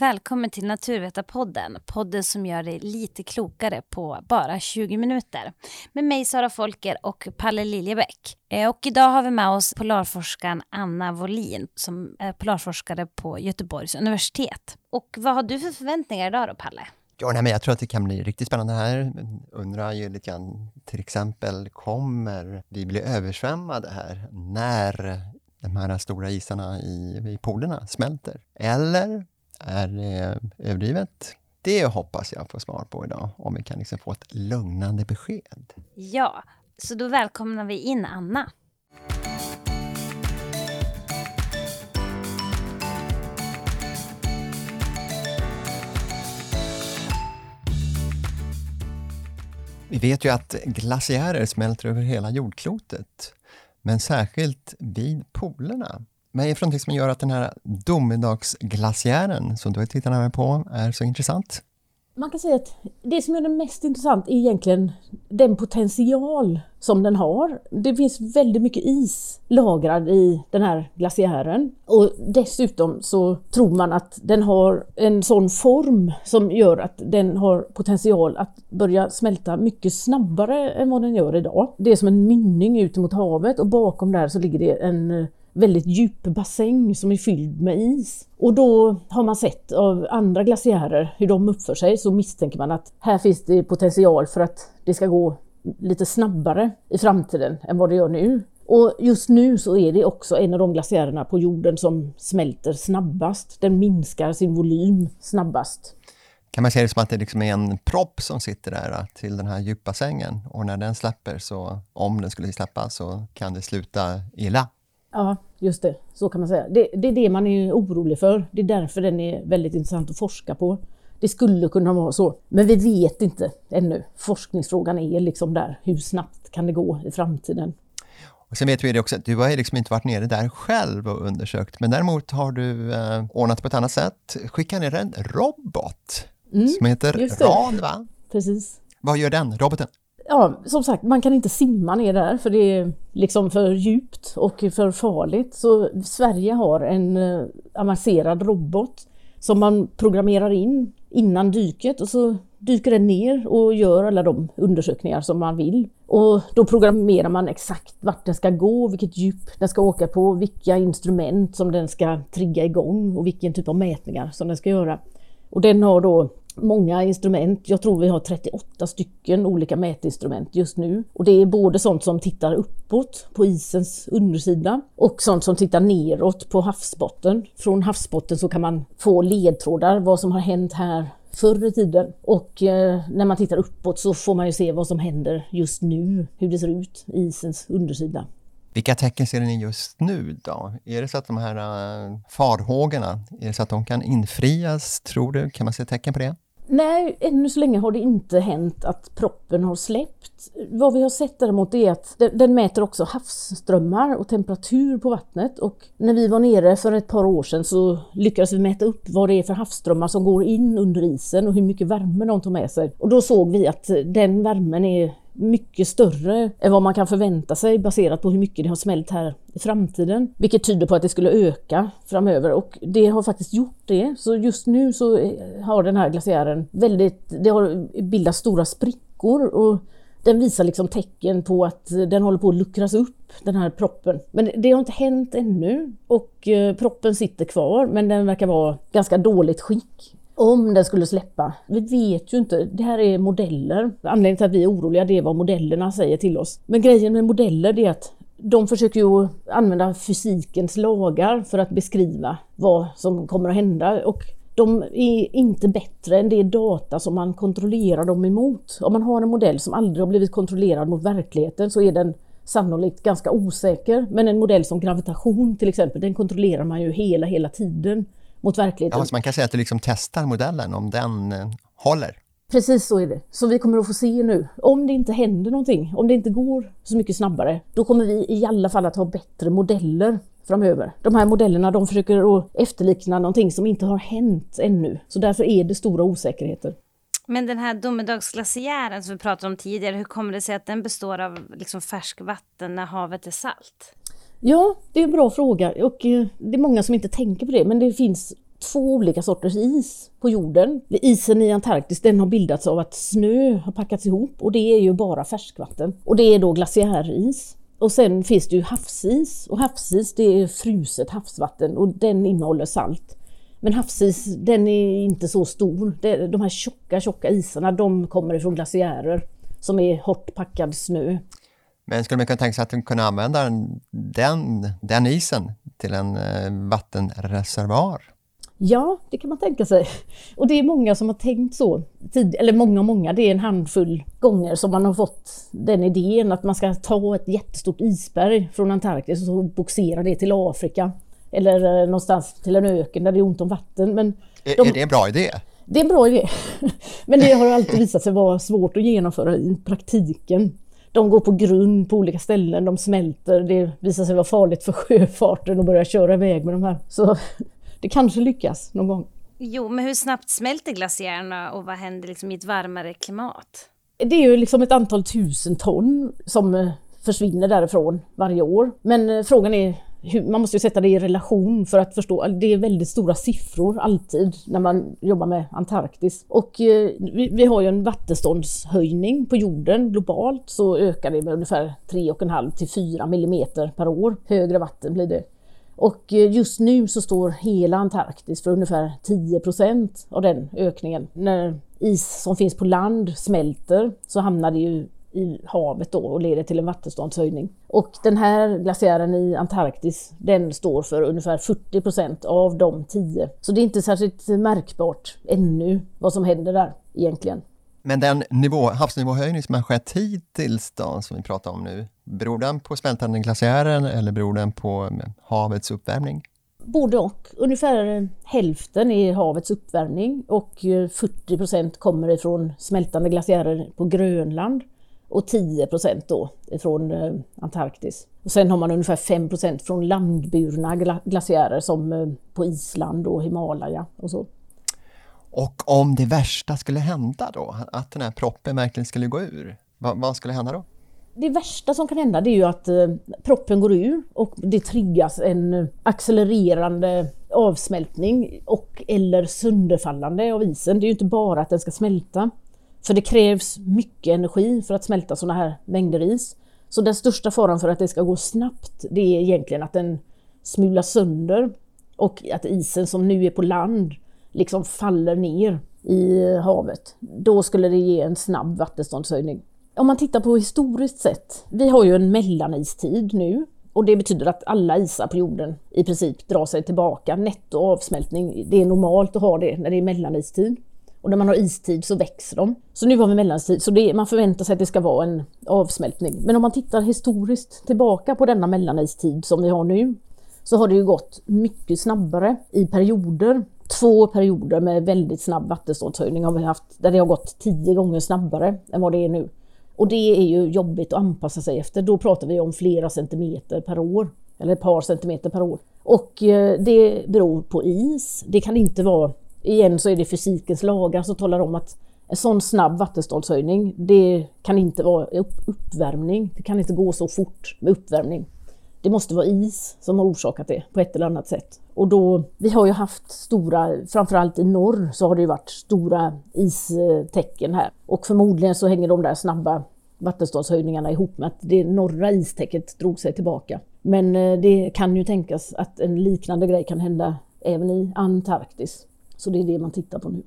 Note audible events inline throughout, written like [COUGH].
Välkommen till Naturvetarpodden, podden som gör dig lite klokare på bara 20 minuter. Med mig Sara Folker och Palle Liljebäck. Eh, och idag har vi med oss polarforskaren Anna Wåhlin som är polarforskare på Göteborgs universitet. Och vad har du för förväntningar idag då, Palle? Ja, nej, men jag tror att det kan bli riktigt spännande här. Undrar ju lite grann, till exempel, kommer vi bli översvämmade här när de här stora isarna i, i polerna smälter? Eller är det överdrivet? Det hoppas jag få svar på idag, om vi kan liksom få ett lugnande besked. Ja, så då välkomnar vi in Anna. Vi vet ju att glaciärer smälter över hela jordklotet, men särskilt vid polerna. Vad är det någonting som gör att den här domedagsglaciären som du har tittat närmare på är så intressant? Man kan säga att det som är det mest intressant är egentligen den potential som den har. Det finns väldigt mycket is lagrad i den här glaciären och dessutom så tror man att den har en sån form som gör att den har potential att börja smälta mycket snabbare än vad den gör idag. Det är som en mynning ut mot havet och bakom där så ligger det en eh, väldigt djup bassäng som är fylld med is. Och då har man sett av andra glaciärer hur de uppför sig så misstänker man att här finns det potential för att det ska gå lite snabbare i framtiden än vad det gör nu. Och just nu så är det också en av de glaciärerna på jorden som smälter snabbast. Den minskar sin volym snabbast. Kan man se det som att det liksom är en propp som sitter där till den här djupa sängen och när den släpper så, om den skulle släppa, så kan det sluta illa? Ja, just det. Så kan man säga. Det, det, är det man är orolig för. Det är därför den är väldigt intressant att forska på. Det skulle kunna vara så, men vi vet inte ännu. Forskningsfrågan är liksom där. Hur snabbt kan det gå i framtiden? Och sen vet vi det också att du har liksom inte varit nere där själv och undersökt, men däremot har du eh, ordnat på ett annat sätt. Skickat ner en robot mm, som heter RAN, va? Precis. Vad gör den roboten? Ja, som sagt, man kan inte simma ner där för det är liksom för djupt och för farligt. Så Sverige har en eh, avancerad robot som man programmerar in innan dyket och så dyker den ner och gör alla de undersökningar som man vill. Och då programmerar man exakt vart den ska gå, vilket djup den ska åka på, vilka instrument som den ska trigga igång och vilken typ av mätningar som den ska göra. Och den har då många instrument. Jag tror vi har 38 stycken olika mätinstrument just nu. Och det är både sånt som tittar uppåt på isens undersida och sånt som tittar neråt på havsbotten. Från havsbotten så kan man få ledtrådar vad som har hänt här förr i tiden. Och eh, när man tittar uppåt så får man ju se vad som händer just nu, hur det ser ut i isens undersida. Vilka tecken ser ni just nu då? Är det så att de här eh, farhågorna, är det så att de kan infrias, tror du? Kan man se tecken på det? Nej, ännu så länge har det inte hänt att proppen har släppt. Vad vi har sett däremot är att den, den, mäter också havsströmmar och temperatur på vattnet och när vi var nere för ett par år sedan så lyckades vi mäta upp vad det är för havsströmmar som går in under isen och hur mycket värme de tar med sig. Och då såg vi att den värmen är mycket större än vad man kan förvänta sig baserat på hur mycket det har smält här i framtiden. Vilket tyder på att det skulle öka framöver och det har faktiskt gjort det. Så just nu så har den här glaciären väldigt, det har bildats stora sprickor och den visar liksom tecken på att den håller på att luckras upp, den här proppen. Men det har inte hänt ännu och eh, proppen sitter kvar men den verkar vara ganska dåligt skick om den skulle släppa. Vi vet ju inte. Det här är modeller. Anledningen till att vi är oroliga det är vad modellerna säger till oss. Men grejen med modeller är att de försöker ju använda fysikens lagar för att beskriva vad som kommer att hända. Och de är inte bättre än det data som man kontrollerar dem emot. Om man har en modell som aldrig har blivit kontrollerad mot verkligheten så är den sannolikt ganska osäker. Men en modell som gravitation till exempel, den kontrollerar man ju hela, hela tiden mot verkligheten. Ja, så man kan säga att du liksom testar modellen om den eh, håller? Precis så är det. Så vi kommer att få se nu. Om det inte händer någonting, om det inte går så mycket snabbare, då kommer vi i alla fall att ha bättre modeller framöver. De här modellerna de försöker att efterlikna någonting som inte har hänt ännu. Så därför är det stora osäkerheter. Men den här domedagsglaciären som vi pratade om tidigare, hur kommer det sig att den består av liksom färskvatten när havet är salt? Ja, det är en bra fråga och eh, det är många som inte tänker på det men det finns två olika sorters is på jorden. Isen i Antarktis den har bildats av att snö har packats ihop och det är ju bara färskvatten. Och det är då glaciäris. Och sen finns det ju havsis och havsis det är fruset havsvatten och den innehåller salt. Men havsis den är inte så stor. De här tjocka tjocka isarna de kommer ifrån glaciärer som är hårt packad snö. Men skulle man kunna tänka sig att kunna använda den, den isen till en eh, vattenreservoar? Ja, det kan man tänka sig. Och det är många som har tänkt så. Tid, eller många, många. Det är en handfull gånger som man har fått den idén att man ska ta ett jättestort isberg från Antarktis och boxera det till Afrika. Eller eh, någonstans till en öken där det är ont om vatten. Men är, de, är det en bra idé? Det är en bra idé. [LAUGHS] Men det har alltid visat sig vara svårt att genomföra i praktiken. De går på grund på olika ställen, de smälter. Det visar sig vara farligt för sjöfarten att börja köra iväg med de här. Så [LAUGHS] det kanske lyckas någon gång. Jo, men hur snabbt smälter glaciärerna och vad händer liksom i ett varmare klimat? Det är ju liksom ett antal tusen ton som eh, försvinner därifrån varje år. Men eh, frågan är man måste ju sätta det i relation för att förstå. Alltså, det är väldigt stora siffror alltid när man jobbar med Antarktis. Och eh, vi, vi, har ju en vattenståndshöjning på jorden globalt så ökar det med ungefär 3,5 till 4 millimeter per år. Högre vatten blir det. Och eh, just nu så står hela Antarktis för ungefär 10 procent av den ökningen. När is som finns på land smälter så hamnar det ju i havet då och leder till en vattenståndshöjning. Och den här glaciären i Antarktis den står för ungefär 40 procent av de 10. Så det är inte särskilt märkbart ännu vad som händer där egentligen. Men den nivå, havsnivåhöjning som har skett hittills då, som vi pratar om nu, beror den på smältande glaciären eller beror den på havets uppvärmning? Både och. Ungefär hälften är havets uppvärmning och 40 procent kommer ifrån smältande glaciärer på Grönland och 10 procent då från eh, Antarktis. Och sen har man ungefär 5 procent från landburna glaciärer som eh, på Island och Himalaya och så. Och om det värsta skulle hända då, att den här proppen verkligen skulle gå ur, vad, vad skulle hända då? Det värsta som kan hända det är ju att eh, proppen går ur och det triggas en accelererande avsmältning och eller sönderfallande av isen. Det är ju inte bara att den ska smälta för det krävs mycket energi för att smälta sådana här mängder is. Så den största faran för att det ska gå snabbt det är egentligen att den smulas sönder och att isen som nu är på land liksom faller ner i havet. Då skulle det ge en snabb vattenståndshöjning. Om man tittar på historiskt sett, vi har ju en mellanistid nu och det betyder att alla isar på jorden i princip drar sig tillbaka. Netto avsmältning, det är normalt att ha det när det är mellanistid. Och när man har istid så växer de. Så nu har vi mellanistid, så det, man förväntar sig att det ska vara en avsmältning. Men om man tittar historiskt tillbaka på denna mellanistid som vi har nu, så har det ju gått mycket snabbare i perioder. Två perioder med väldigt snabb vattenståndshöjning har vi haft, där det har gått tio gånger snabbare än vad det är nu. Och det är ju jobbigt att anpassa sig efter. Då pratar vi om flera centimeter per år, eller ett par centimeter per år. Och eh, det beror på is. Det kan inte vara igen så är det fysikens lagar som talar om att en sån snabb vattenståndshöjning, det kan inte vara uppvärmning. Det kan inte gå så fort med uppvärmning. Det måste vara is som har orsakat det på ett eller annat sätt. Och då, vi har ju haft stora, framförallt i norr så har det ju varit stora istäcken här. Och förmodligen så hänger de där snabba vattenståndshöjningarna ihop med att det norra istäcket drog sig tillbaka. Men eh, det kan ju tänkas att en liknande grej kan hända även i Antarktis. Så det är det man tittar på nu.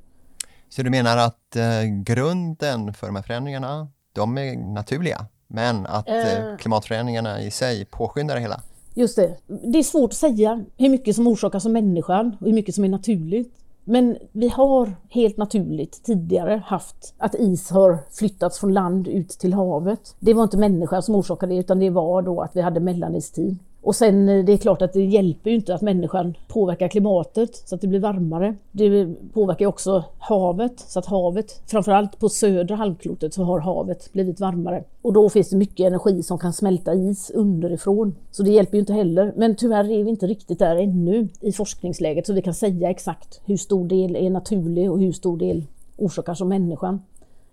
Så du menar att eh, grunden för de här förändringarna, de är naturliga, men att eh, eh. klimatförändringarna i sig påskyndar det hela? Just det. Det är svårt att säga hur mycket som orsakas av människan och hur mycket som är naturligt. Men vi har helt naturligt tidigare haft att is har flyttats från land ut till havet. Det var inte människan som orsakade det utan det var då att vi hade mellanistid. Och sen eh, det är klart att det hjälper ju inte att människan påverkar klimatet så att det blir varmare. Det påverkar också havet så att havet, framförallt på södra halvklotet så har havet blivit varmare. Och då finns det mycket energi som kan smälta is underifrån. Så det hjälper ju inte heller. Men tyvärr är vi inte riktigt där ännu i forskningsläget så vi kan säga exakt hur stor del är naturlig och hur stor del orsakas av människan.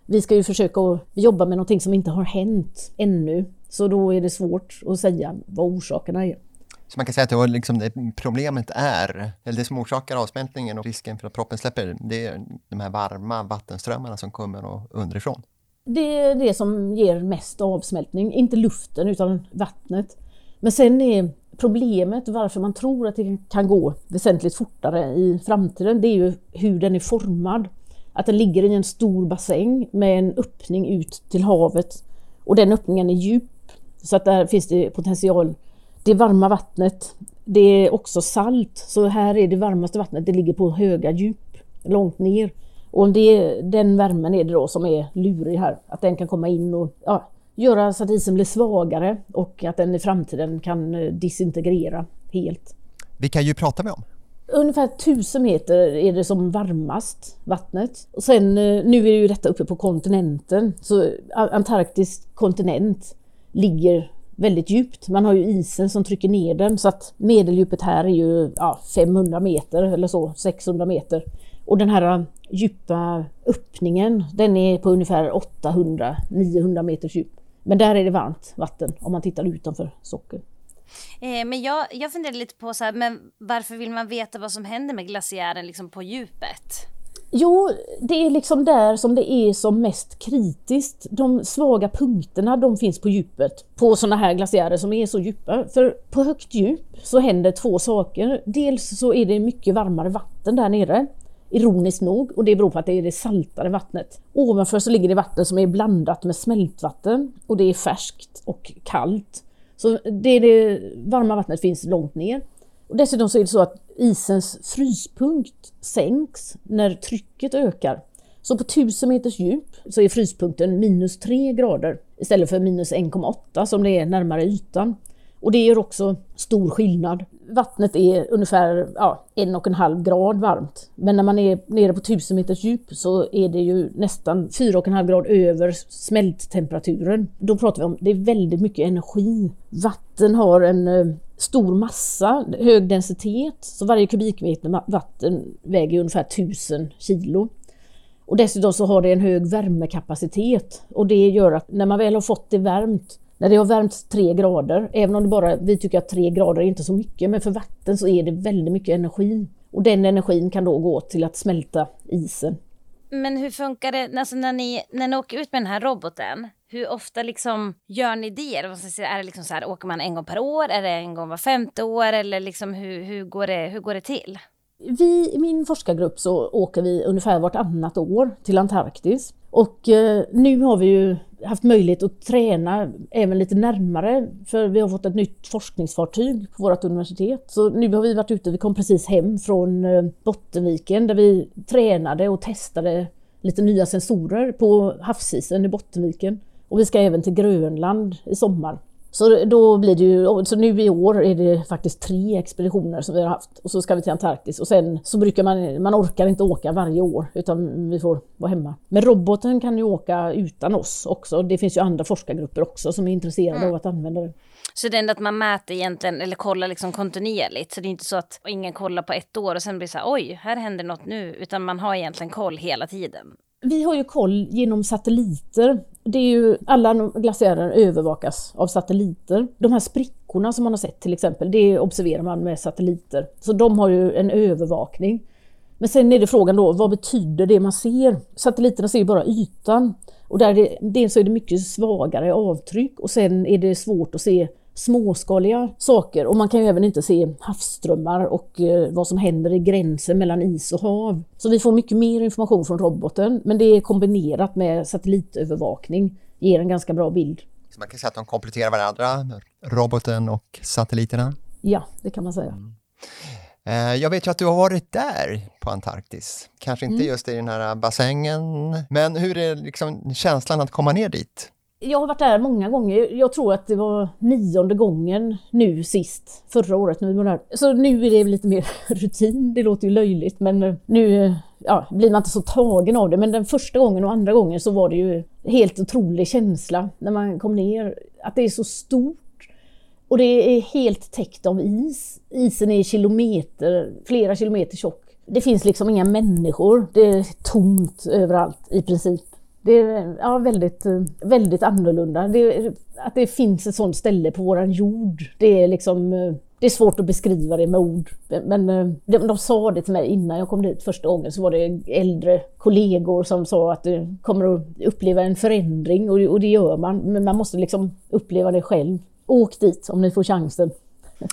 Vi ska ju försöka jobba med någonting som inte har hänt ännu så då är det svårt att säga vad orsakerna är. Så man kan säga att det, liksom det problemet är, eller det som orsakar avsmältningen och risken för att proppen släpper, det är de här varma vattenströmmarna som kommer underifrån. Det är det som ger mest avsmältning, inte luften utan vattnet. Men sen är problemet varför man tror att det kan gå väsentligt fortare i framtiden, det är ju hur den är formad. Att den ligger i en stor bassäng med en öppning ut till havet och den öppningen är djup. Så att där finns det potential. Det varma vattnet, det är också salt, så här är det varmaste vattnet, det ligger på höga djup, långt ner. Och det, den värmen är det då som är lurig här, att den kan komma in och ja, göra så att isen blir svagare och att den i framtiden kan eh, disintegrera helt. Vilka djup pratar vi om? Ungefär 1000 meter är det som varmast, vattnet. Och sen, eh, nu är ju detta uppe på kontinenten, så Antarktis kontinent ligger väldigt djupt. Man har ju isen som trycker ner den så att medeldjupet här är ju ja, 500 meter eller så, 600 meter. Och den här äh, djupa öppningen, den är på ungefär 800-900 meters djup. Men där är det varmt vatten om man tittar utanför sockeln. Eh, men jag, jag funderar lite på så här, men varför vill man veta vad som händer med glaciären liksom på djupet? Jo, det är liksom där som det är som mest kritiskt. De svaga punkterna de finns på djupet på sådana här glaciärer som är så djupa. För på högt djup så händer två saker. Dels så är det mycket varmare vatten där nere ironiskt nog, och det beror på att det är det saltare vattnet. Ovanför så ligger det vatten som är blandat med smältvatten och det är färskt och kallt. Så det, det varma vattnet finns långt ner. Och dessutom så är det så att isens fryspunkt sänks när trycket ökar. Så på 1000 meters djup så är fryspunkten minus 3 grader istället för minus 1,8 som det är närmare ytan. Och det gör också stor skillnad. Vattnet är ungefär ja, en och en halv grad varmt. Men när man är nere på 1000 meters djup så är det ju nästan fyra och en halv grad över smälttemperaturen. Då pratar vi om det är väldigt mycket energi. Vatten har en eh, stor massa, hög densitet, så varje kubikmeter vatten väger ungefär 1000 kilo. Och dessutom så har det en hög värmekapacitet och det gör att när man väl har fått det värmt när det har värmts tre grader, även om det bara, vi tycker att tre grader är inte så mycket, men för vatten så är det väldigt mycket energi. Och den energin kan då gå till att smälta isen. Men hur funkar det alltså när, ni, när ni åker ut med den här roboten? Hur ofta liksom gör ni det? Är det liksom så här, åker man en gång per år? Är det en gång var femte år? Eller liksom hur, hur, går, det, hur går det till? Vi i min forskargrupp så åker vi ungefär vartannat år till Antarktis. Och eh, nu har vi ju haft möjlighet att träna även lite närmare för vi har fått ett nytt forskningsfartyg på vårt universitet. Så nu har vi varit ute, vi kom precis hem från eh, Bottenviken där vi tränade och testade lite nya sensorer på havsisen i Bottenviken. Och vi ska även till Grönland i sommar. Så då blir det ju, så nu i år är det faktiskt tre expeditioner som vi har haft och så ska vi till Antarktis och sen så brukar man, man orkar inte åka varje år utan vi får vara hemma. Men roboten kan ju åka utan oss också. Det finns ju andra forskargrupper också som är intresserade mm. av att använda den. Så det är ändå att man mäter egentligen, eller kollar liksom kontinuerligt. Så det är inte så att ingen kollar på ett år och sen blir det så här, oj, här händer något nu. Utan man har egentligen koll hela tiden. Vi har ju koll genom satelliter. Det är ju, alla glaciärer övervakas av satelliter. De här sprickorna som man har sett till exempel, det observerar man med satelliter. Så de har ju en övervakning. Men sen är det frågan då, vad betyder det man ser? Satelliterna ser ju bara ytan. Och där det, dels är det mycket svagare avtryck och sen är det svårt att se småskaliga saker och man kan ju även inte se havsströmmar och eh, vad som händer i gränsen mellan is och hav. Så vi får mycket mer information från roboten men det är kombinerat med satellitövervakning ger en ganska bra bild. Så man kan säga att de kompletterar varandra, roboten och satelliterna? Ja, det kan man säga. Mm. Eh, jag vet ju att du har varit där på Antarktis. Kanske inte mm. just i den här bassängen, men hur är liksom känslan att komma ner dit? Jag har varit där många gånger. Jag tror att det var nionde gången nu sist, förra året när vi var där. Så nu är det lite mer [LAUGHS] rutin. Det låter ju löjligt men eh, nu ja, blir man inte så tagen av det. Men den första gången och andra gången så var det ju helt otrolig känsla när man kom ner. Att det är så stort och det är helt täckt av is. Isen är kilometer, flera kilometer tjock. Det finns liksom inga människor. Det är tomt överallt i princip. Det är ja, väldigt, väldigt annorlunda. Det, att det finns ett sånt ställe på våran jord, det är liksom det är svårt att beskriva det med ord. Men eh, de, de sa det till mig innan jag kom dit första gången så var det äldre kollegor som sa att du kommer att uppleva en förändring och, och det gör man. Men man måste liksom uppleva det själv. Åk dit om ni får chansen.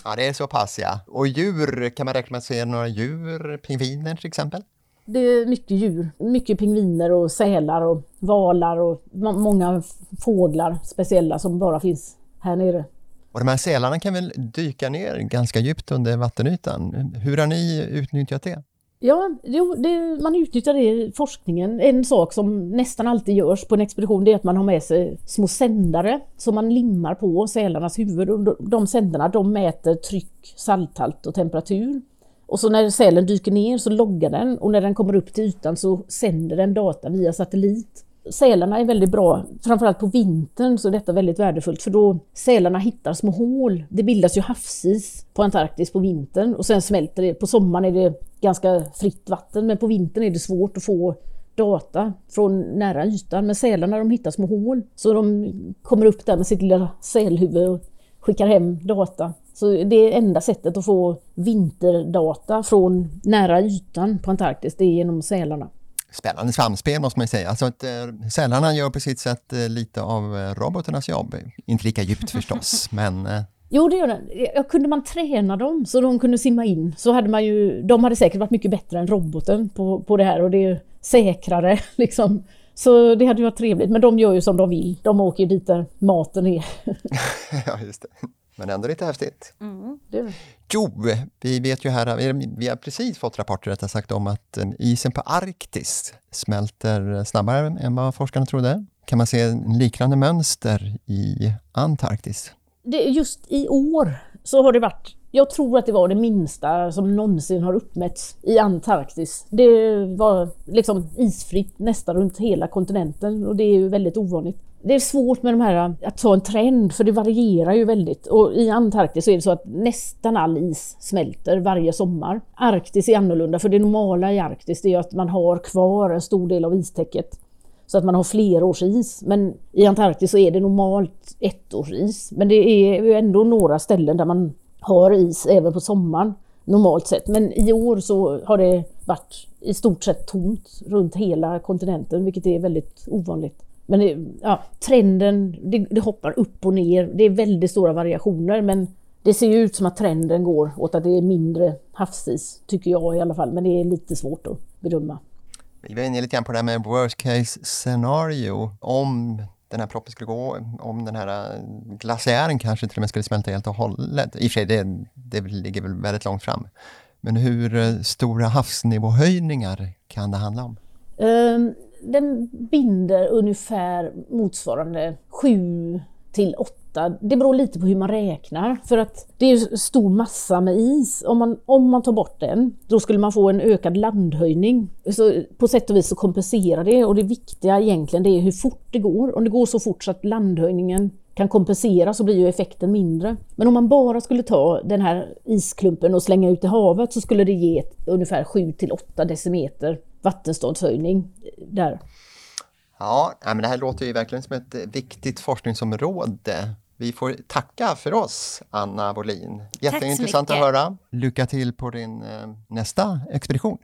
Ja, det är så pass ja. Och djur, kan man räkna med att se några djur, pingviner till exempel? Det är mycket djur, mycket pingviner och sälar och valar och många fåglar speciella som bara finns här nere. Och de här sälarna kan väl dyka ner ganska djupt under vattenytan? Hur har ni utnyttjat det? Ja, jo, det, man utnyttjar det i forskningen. En sak som nästan alltid görs på en expedition det är att man har med sig små sändare som man limmar på sälarnas huvud. De sändarna de mäter tryck, salthalt och temperatur. Och så när sälen dyker ner så loggar den och när den kommer upp till ytan så sänder den data via satellit. Sälarna är väldigt bra, framförallt på vintern så är detta väldigt värdefullt för då sälarna hittar små hål. Det bildas ju havsis på Antarktis på vintern och sen smälter det. På sommaren är det ganska fritt vatten men på vintern är det svårt att få data från nära ytan. Men sälarna de hittar små hål så de kommer upp där med sitt lilla sälhuvud och skickar hem data. Så det är enda sättet att få vinterdata från nära ytan på Antarktis, det är genom sälarna. Spännande samspel måste man säga. Alltså att, eh, sälarna gör på sitt sätt eh, lite av eh, robotarnas jobb. Inte lika djupt förstås, [LAUGHS] men eh. Jo, det gör den. Kunde man träna dem så de kunde simma in så hade man ju, de hade säkert varit mycket bättre än roboten på, på det här och det är säkrare [LAUGHS] liksom. Så det hade ju varit trevligt, men de gör ju som de vill. De åker ju dit där maten är. [LAUGHS] ja, just det. Men ändå lite häftigt. Mm, det Jo, vi vet ju här, vi har precis fått rapporter rättare sagt om att eh, isen på Arktis smälter snabbare än vad forskarna trodde. Kan man se liknande mönster i Antarktis? Det, just i år så har det varit, jag tror att det var det minsta som någonsin har uppmätts i Antarktis. Det var liksom isfritt nästan runt hela kontinenten och det är ju väldigt ovanligt det är svårt med de här äh, att ta en trend för det varierar ju väldigt. Och i Antarktis så är det så att nästan all is smälter varje sommar. Arktis är annorlunda för det normala i Arktis är att man har kvar en stor del av istäcket. Så att man har flerårsis. Men i Antarktis så är det normalt ettårsis. Men det är ju ändå några ställen där man har is även på sommaren normalt sett. Men i år så har det varit i stort sett tomt runt hela kontinenten vilket är väldigt ovanligt. Men det, ja, trenden, det, det, hoppar upp och ner. Det är väldigt stora variationer men det ser ju ut som att trenden går åt att det är mindre havsis, tycker jag i alla fall. Men det är lite svårt att bedöma. Vi var inne lite grann på det här med worst case scenario. Om den här proppen skulle gå, om den här eh, glaciären kanske till och med skulle smälta helt och hållet. I och för sig, det, det ligger väl väldigt långt fram. Men hur eh, stora havsnivåhöjningar kan det handla om? Um, den binder ungefär motsvarande 7 till 8. Det beror lite på hur man räknar för att det är stor massa med is. Om man, om man tar bort den, då skulle man få en ökad landhöjning. Så på sätt och vis så kompenserar det och det viktiga egentligen det är hur fort det går. Om det går så fort så att landhöjningen kan kompensera så blir ju effekten mindre. Men om man bara skulle ta den här isklumpen och slänga ut i havet så skulle det ge ungefär 7 till 8 decimeter vattenståndshöjning där. Ja, men det här låter ju verkligen som ett viktigt forskningsområde. Vi får tacka för oss, Anna Bolin. Jätteintressant att höra. Lycka till på din eh, nästa expedition.